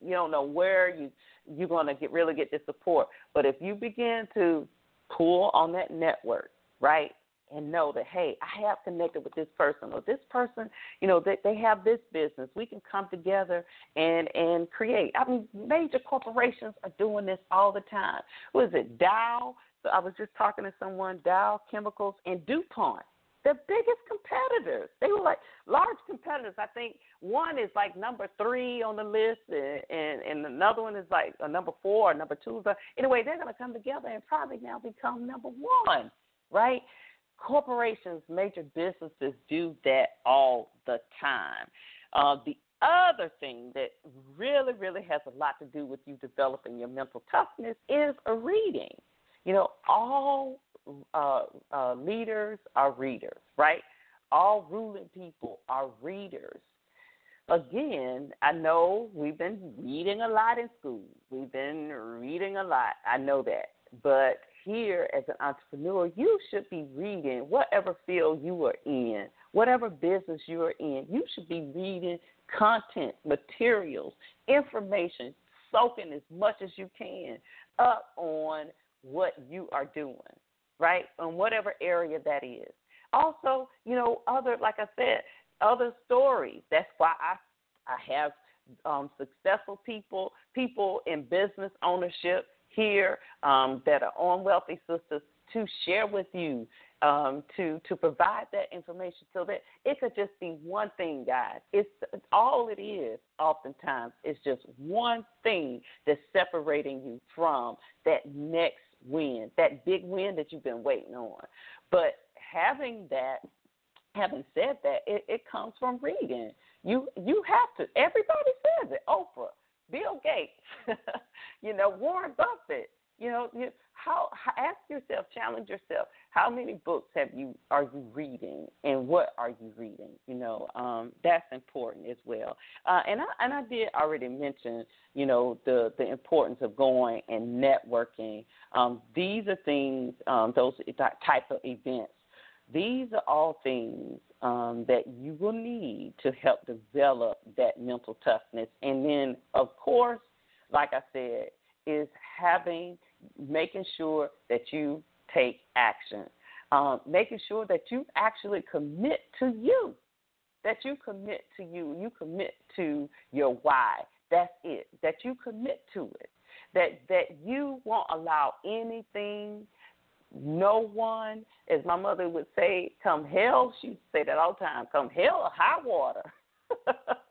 you don't know where you you're going to get really get the support. But if you begin to pull on that network, right, and know that hey, I have connected with this person or this person, you know, that they, they have this business. We can come together and and create. I mean, major corporations are doing this all the time. What is it, Dow? So I was just talking to someone, Dow Chemicals and DuPont the biggest competitors. They were like large competitors. I think one is like number three on the list, and and, and another one is like a number four or number two. But anyway, they're going to come together and probably now become number one, right? Corporations, major businesses do that all the time. Uh, the other thing that really, really has a lot to do with you developing your mental toughness is a reading. You know, all uh, uh, leaders are readers, right? All ruling people are readers. Again, I know we've been reading a lot in school. We've been reading a lot. I know that. But here, as an entrepreneur, you should be reading whatever field you are in, whatever business you are in. You should be reading content, materials, information, soaking as much as you can up on what you are doing right? In whatever area that is. Also, you know, other like I said, other stories. That's why I I have um, successful people, people in business ownership here um, that are on Wealthy Sistas to share with you, um, to to provide that information, so that it could just be one thing, guys. It's, it's all it is. Oftentimes, it's just one thing that's separating you from that next win, that big win that you've been waiting on. But having that, having said that, it, it comes from reading. You you have to. Everybody says it. Oprah, Bill Gates, <laughs> you know, Warren Buffett. You know, you, how ask yourself, challenge yourself. How many books have you are you reading, and what are you reading? You know, um, that's important as well. Uh, and I and I did already mention, you know, the the importance of going and networking. Um, these are things, um, those type of events. These are all things um, that you will need to help develop that mental toughness. And then, of course, like I said, is having making sure that you take action, um, making sure that you actually commit to you, that you commit to you, you commit to your why. That's it. That you commit to it. That that you won't allow anything, no one, as my mother would say, come hell. She would say that all the time. Come hell or high water. <laughs>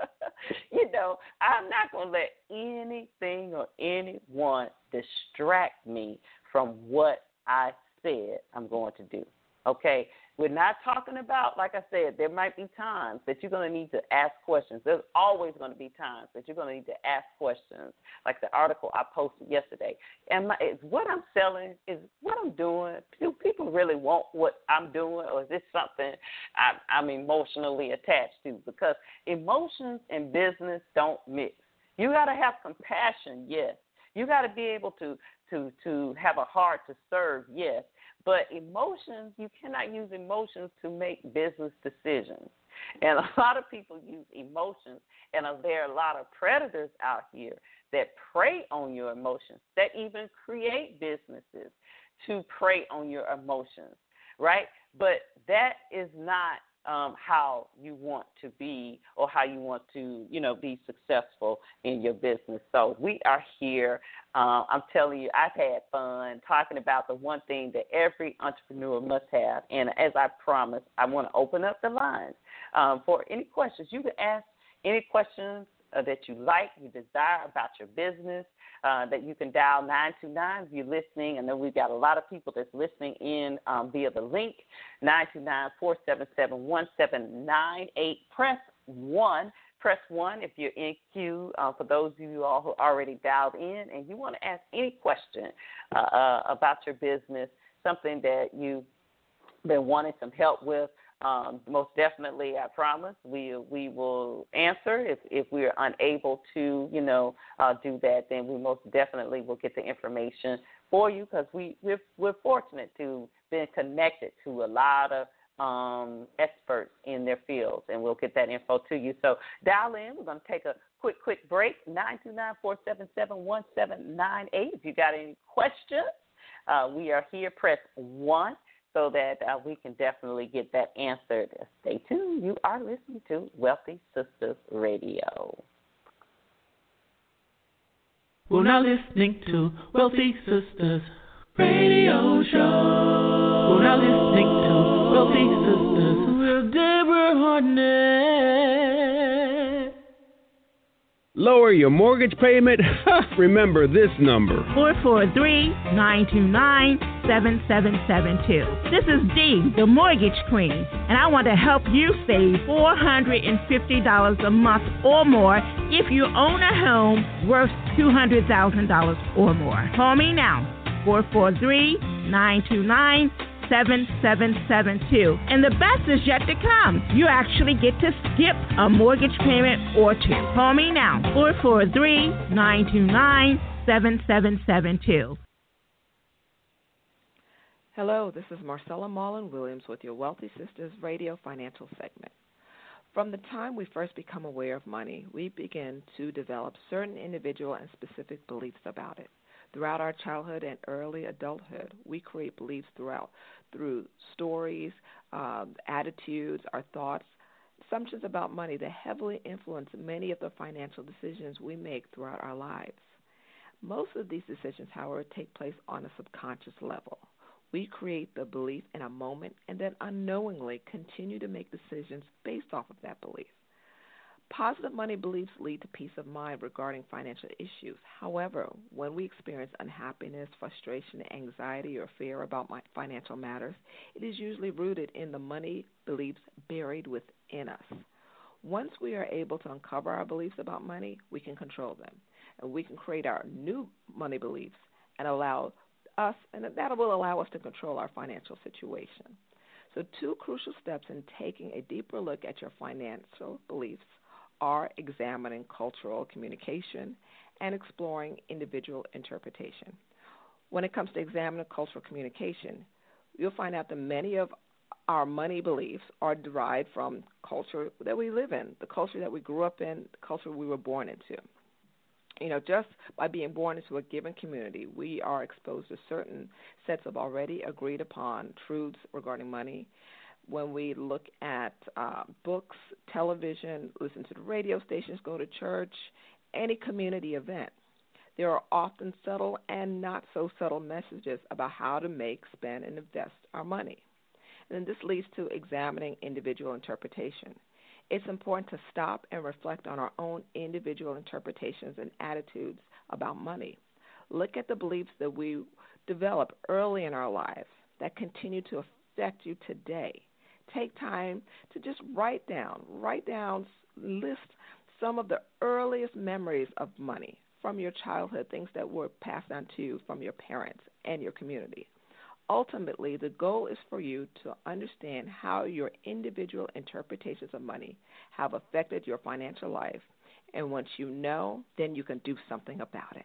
<laughs> you know, I'm not going to let anything or anyone distract me from what I said I'm going to do. Okay? We're not talking about, like I said, there might be times that you're going to need to ask questions. There's always going to be times that you're going to need to ask questions, like the article I posted yesterday. Am I, is what I'm selling, is what I'm doing, do people really want what I'm doing, or is this something I'm, I'm emotionally attached to? Because emotions and business don't mix. You got to have compassion, yes. You got to be able to to to have a heart to serve, yes. But emotions, you cannot use emotions to make business decisions. And a <laughs> lot of people use emotions, and there are a lot of predators out here that prey on your emotions, that even create businesses to prey on your emotions, right? But that is not um, how you want to be or how you want to, you know, be successful in your business. So we are here. Uh, I'm telling you, I've had fun talking about the one thing that every entrepreneur must have. And as I promised, I want to open up the lines um, for any questions. You can ask any questions uh, that you like, you desire about your business, uh, that you can dial 929 if you're listening. I know we've got a lot of people that's listening in um, via the link 929 477 1798. Press 1. Press 1 if you're in queue. Uh, for those of you all who already dialed in and you want to ask any question uh, uh, about your business, something that you've been wanting some help with, um, most definitely, I promise we we will answer. If if we are unable to, you know, uh, do that, then we most definitely will get the information for you because we we're, we're fortunate to be connected to a lot of um, experts in their fields, and we'll get that info to you. So dial in. We're going to take a quick quick break. Nine two nine four seven seven one seven nine eight. If you got any questions, uh, we are here. Press one so that uh, we can definitely get that answered. Stay tuned. You are listening to Wealthy Sistas Radio. We're now listening to Wealthy Sistas Radio Show. We're now listening to Wealthy Sistas with Deborah Hardnett. Lower your mortgage payment? <laughs> Remember this number 443 929 7772. This is Dee, the mortgage queen, and I want to help you save $450 a month or more if you own a home worth $200,000 or more. Call me now 443 929 7772. And the best is yet to come. You actually get to skip a mortgage payment or two. Call me now, 443 929 7772. Hello, this is Marcella Marlin Williams with your Wealthy Sistas radio financial segment. From the time we first become aware of money, we begin to develop certain individual and specific beliefs about it. Throughout our childhood and early adulthood, we create beliefs throughout through stories, um, attitudes, our thoughts, assumptions about money that heavily influence many of the financial decisions we make throughout our lives. Most of these decisions, however, take place on a subconscious level. We create the belief in a moment and then unknowingly continue to make decisions based off of that belief. Positive money beliefs lead to peace of mind regarding financial issues. However, when we experience unhappiness, frustration, anxiety, or fear about financial matters, it is usually rooted in the money beliefs buried within us. Once we are able to uncover our beliefs about money, we can control them. And we can create our new money beliefs and allow us, and that will allow us to control our financial situation. So, two crucial steps in taking a deeper look at your financial beliefs are examining cultural communication and exploring individual interpretation. When it comes to examining cultural communication, you'll find out that many of our money beliefs are derived from culture that we live in, the culture that we grew up in, the culture we were born into. You know, just by being born into a given community, we are exposed to certain sets of already agreed upon truths regarding money. When we look at uh, books, television, listen to the radio stations, go to church, any community event, there are often subtle and not so subtle messages about how to make, spend, and invest our money. And this leads to examining individual interpretation. It's important to stop and reflect on our own individual interpretations and attitudes about money. Look at the beliefs that we develop early in our lives that continue to affect you today. Take time to just write down, write down, list some of the earliest memories of money from your childhood, things that were passed down to you from your parents and your community. Ultimately, the goal is for you to understand how your individual interpretations of money have affected your financial life. And once you know, then you can do something about it.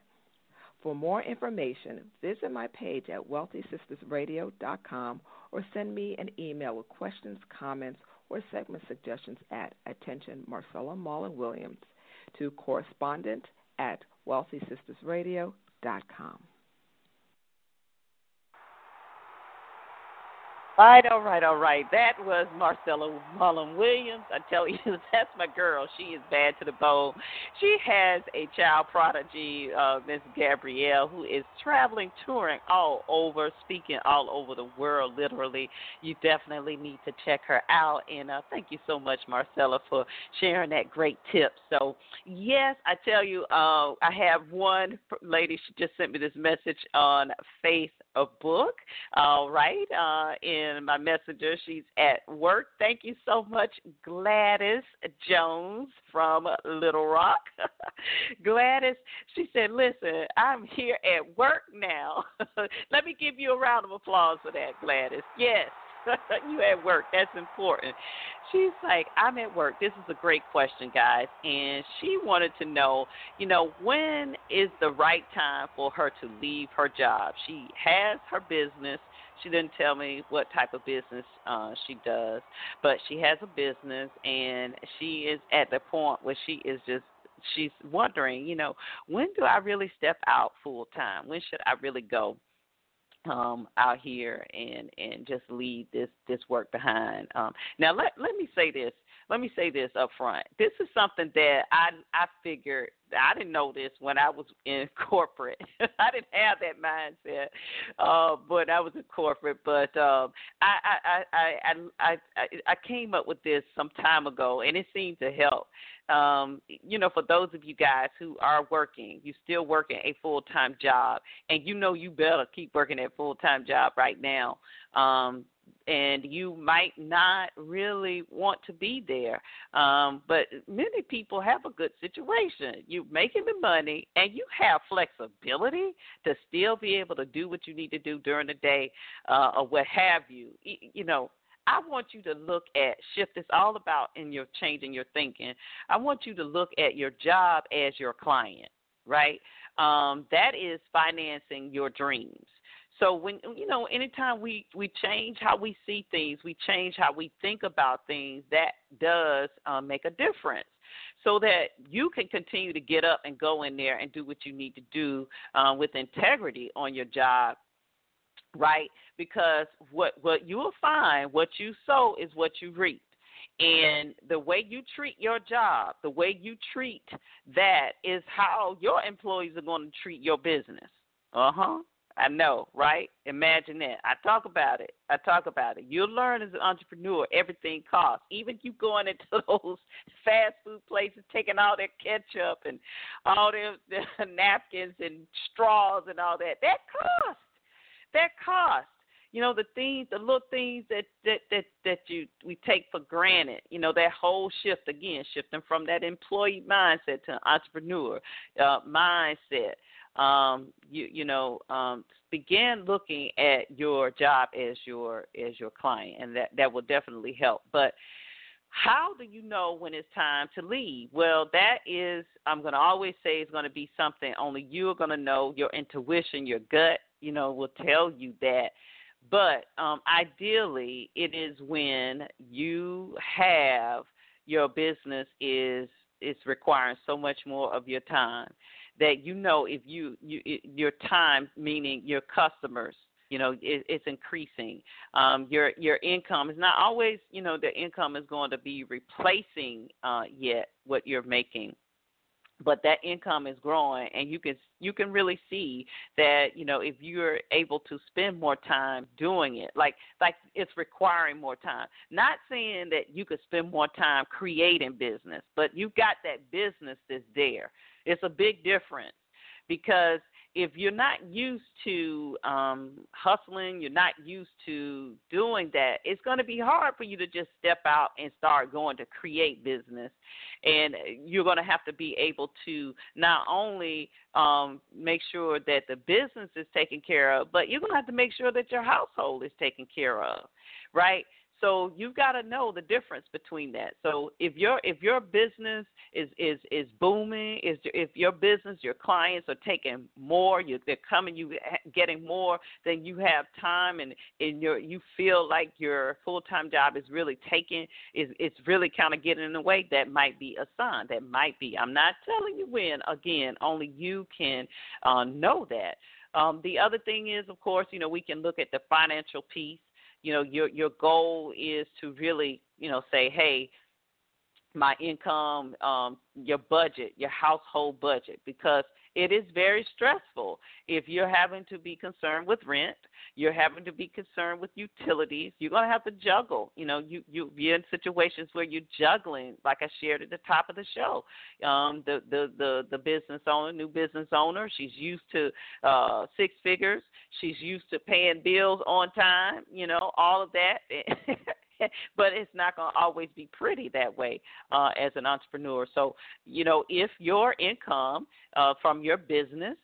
For more information, visit my page at wealthysistasradio.com or send me an email with questions, comments, or segment suggestions at attention Marcella Mullen Williams to correspondent at wealthysistasradio.com. Right, all right, all right. That was Marcella Mullen Williams. I tell <laughs> you, that's my girl. She is bad to the bone. She has a child prodigy, uh, Miss Gabrielle, who is traveling, touring all over, speaking all over the world, literally. You definitely need to check her out. And uh, thank you so much, Marcella, for sharing that great tip. So, yes, I tell you, uh, I have one lady, she just sent me this message on Faith a book. All right. Uh, in my messenger, she's at work. Thank you so much, Gladys Jones from Little Rock. <laughs> Gladys, she said, Listen, I'm here at work now. <laughs> Let me give you a round of applause for that, Gladys. Yes. <laughs> you at work. That's important. She's like, I'm at work. This is a great question, guys. And she wanted to know, you know, when is the right time for her to leave her job? She has her business. She didn't tell me what type of business uh, she does, but she has a business, and she is at the point where she is just she's wondering, you know, when do I really step out full time? When should I really go? um, out here and and just leave this this work behind. Um, now let let me say this. Let me say this up front. This is something that I I figured I didn't know this when I was in <laughs> corporate. <laughs> I didn't have that mindset, uh, but I was in corporate. But um, I, I, I I I I came up with this some time ago, and it seemed to help. Um, you know, for those of you guys who are working, you still working a full time job, and you know you better keep working that full time job right now. Um, and you might not really want to be there. Um, but many people have a good situation. You're making the money and you have flexibility to still be able to do what you need to do during the day uh, or what have you. You know, I want you to look at shift. It's all about in your changing your thinking. I want you to look at your job as your client, right? Um, that is financing your dreams. So when you know, anytime we we change how we see things, we change how we think about things. That does um, make a difference. So that you can continue to get up and go in there and do what you need to do uh, with integrity on your job, right? Because what what you will find, what you sow is what you reap. And the way you treat your job, the way you treat that is how your employees are going to treat your business. Uh huh. I know, right? Imagine that. I talk about it. I talk about it. You'll learn as an entrepreneur everything costs. Even you going into <laughs> those fast food places, taking all that ketchup and all their, their <laughs> napkins and straws and all that. That costs. That costs. You know the things, the little things that that that that you we take for granted. You know that whole shift again, shifting from that employee mindset to entrepreneur uh, mindset um, you you know um, begin looking at your job as your as your client, and that that will definitely help. But how do you know when it's time to leave? Well, that is, I'm going to always say, is going to be something only you are going to know. Your intuition, your gut, you know, will tell you that. But um, ideally, it is when you have your business is is requiring so much more of your time that you know if you you your time meaning your customers you know it, it's increasing um your your income is not always you know the income is going to be replacing uh yet what you're making but that income is growing and you can you can really see that you know if you're able to spend more time doing it like like it's requiring more time. Not saying that you could spend more time creating business but you've got that business that's there. It's a big difference because if you're not used to um, hustling, you're not used to doing that, it's going to be hard for you to just step out and start going to create business. And you're going to have to be able to not only um, make sure that the business is taken care of, but you're going to have to make sure that your household is taken care of, right? So you've got to know the difference between that. So if your if your business is is is booming, is if your business your clients are taking more, you they're coming you getting more, then you have time and in your you feel like your full time job is really taking is it's really kind of getting in the way. That might be a sign. That might be. I'm not telling you when. Again, only you can uh, know that. Um, the other thing is, of course, you know, we can look at the financial piece you know your your goal is to really you know say hey my income um your budget your household budget because it is very stressful. If you're having to be concerned with rent you're having to be concerned with utilities you're going to have to juggle. You know you you you're in situations where you're juggling like i shared at the top of the show. Um the the the the business owner new business owner she's used to uh six figures. She's used to paying bills on time you know all of that <laughs> <laughs> but it's not going to always be pretty that way uh, as an entrepreneur. So, you know, if your income uh, from your business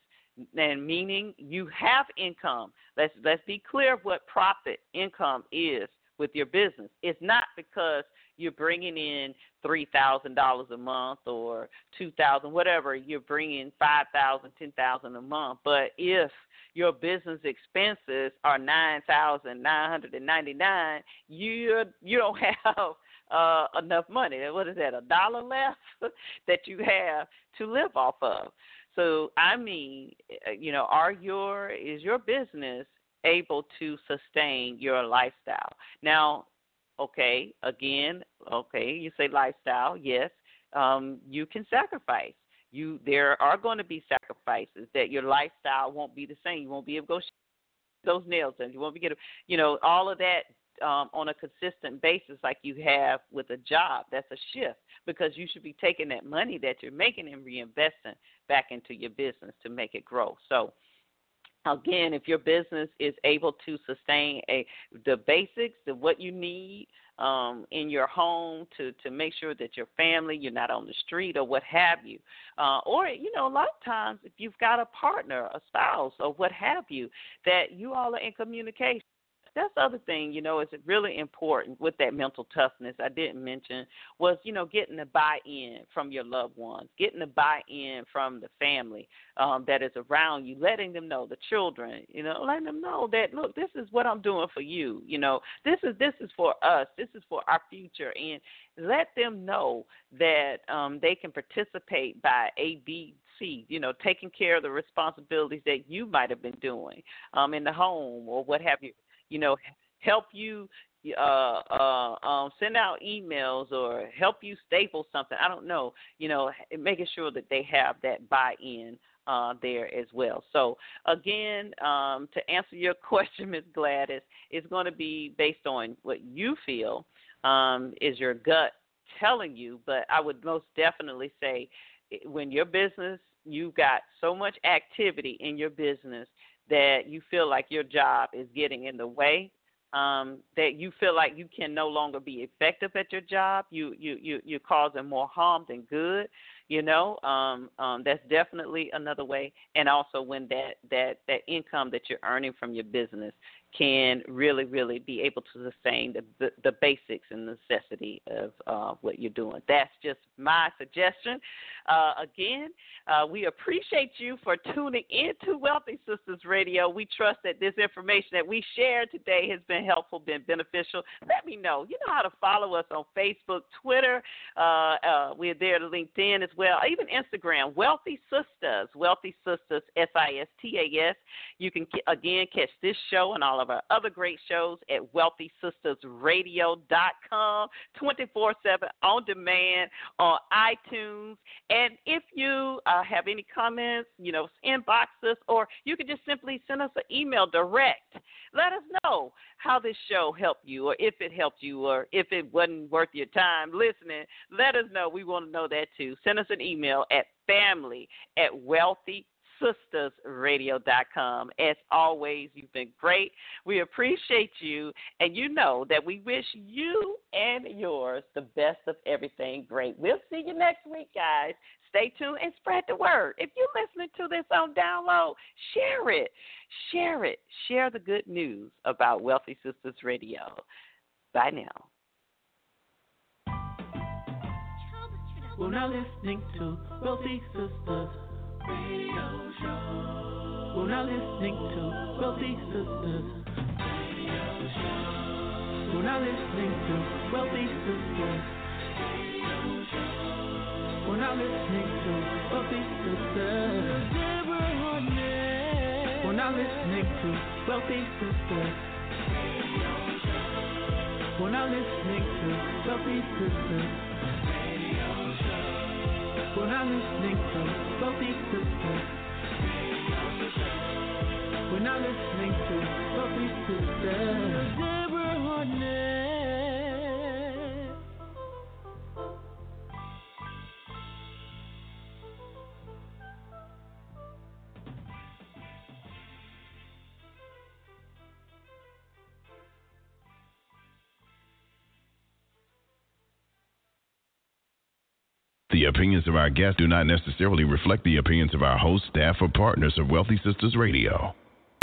and meaning you have income. Let's let's be clear what profit income is with your business. It's not because you're bringing in three thousand dollars a month or two thousand, whatever. You're bringing five thousand, ten thousand a month. But if your business expenses are nine thousand nine hundred and ninety nine, you you don't <laughs> have uh, enough money. What is that? A dollar left <laughs> that you have to live off of. So I mean, uh, you know, are your is your business able to sustain your lifestyle? Now, okay, again, okay, you say lifestyle, yes, um, you can sacrifice you there are going to be sacrifices that your lifestyle won't be the same. You won't be able to go those nails and you won't be able, you know, all of that um, on a consistent basis like you have with a job. That's a shift because you should be taking that money that you're making and reinvesting back into your business to make it grow. So again, if your business is able to sustain a the basics of what you need um, in your home to to make sure that your family you're not on the street or what have you, uh, or you know a lot of times if you've got a partner, a spouse, or what have you, that you all are in communication that's the other thing, you know, is really important with that mental toughness I didn't mention was, you know, getting the buy in from your loved ones, getting the buy in from the family um, that is around you, letting them know, the children, you know, letting them know that look, this is what I'm doing for you, you know, this is this is for us, this is for our future and let them know that um, they can participate by A B C, you know, taking care of the responsibilities that you might have been doing um, in the home or what have you you know, help you uh uh um send out emails or help you staple something. I don't know you know making sure that they have that buy in uh there as well. So again um to answer your <laughs> question ms gladys it's going to be based on what you feel um is your gut telling you but i would most definitely say when your business you've got so much activity in your business that you feel like your job is getting in the way, um, that you feel like you can no longer be effective at your job, you you you you're causing more harm than good, You know, um, um, that's definitely another way. And also when that that that income that you're earning from your business can really, really be able to sustain the the, the basics and necessity of uh, what you're doing. That's just my suggestion. Uh, again, uh, we appreciate you for tuning in to Wealthy sistas Radio. We trust that this information that we shared today has been helpful, been beneficial. Let me know. You know how to follow us on Facebook, Twitter. Uh, uh, we're there to LinkedIn as well, even Instagram. Wealthy Sistas, Wealthy Sistas, S I S T A S. You can again catch this show and all of our other great shows at WealthySistasRadio.com, 24 7 on demand on iTunes. And if you uh, have any comments, you know, inbox us or you can just simply send us an email direct. Let us know how this show helped you or if it helped you or if it wasn't worth your time listening. Let us know. We want to know that too. Send us an email at family at wealthy sistasradio.com. As always, you've been great. We appreciate you, and you know that we wish you and yours the best of everything great. We'll see you next week, guys. Stay tuned and spread the word. If you're listening to this on download, share it. Share it. Share the good news about Wealthy Sistas Radio. Bye now. We're now listening to Wealthy Sistas radio show. We're now listening to Wealthy Sistas radio show. We're now listening to Wealthy Sistas radio show. We're now listening to Wealthy Sistas. We're now listening to Wealthy Sistas radio show. We're now listening to Wealthy Sistas. We're now listening to Wealthy Sistas. We're now listening to Wealthy Sistas. Deborah Hardnett. The opinions of our guests do not necessarily reflect the opinions of our host, staff, or partners of Wealthy Sistas Radio.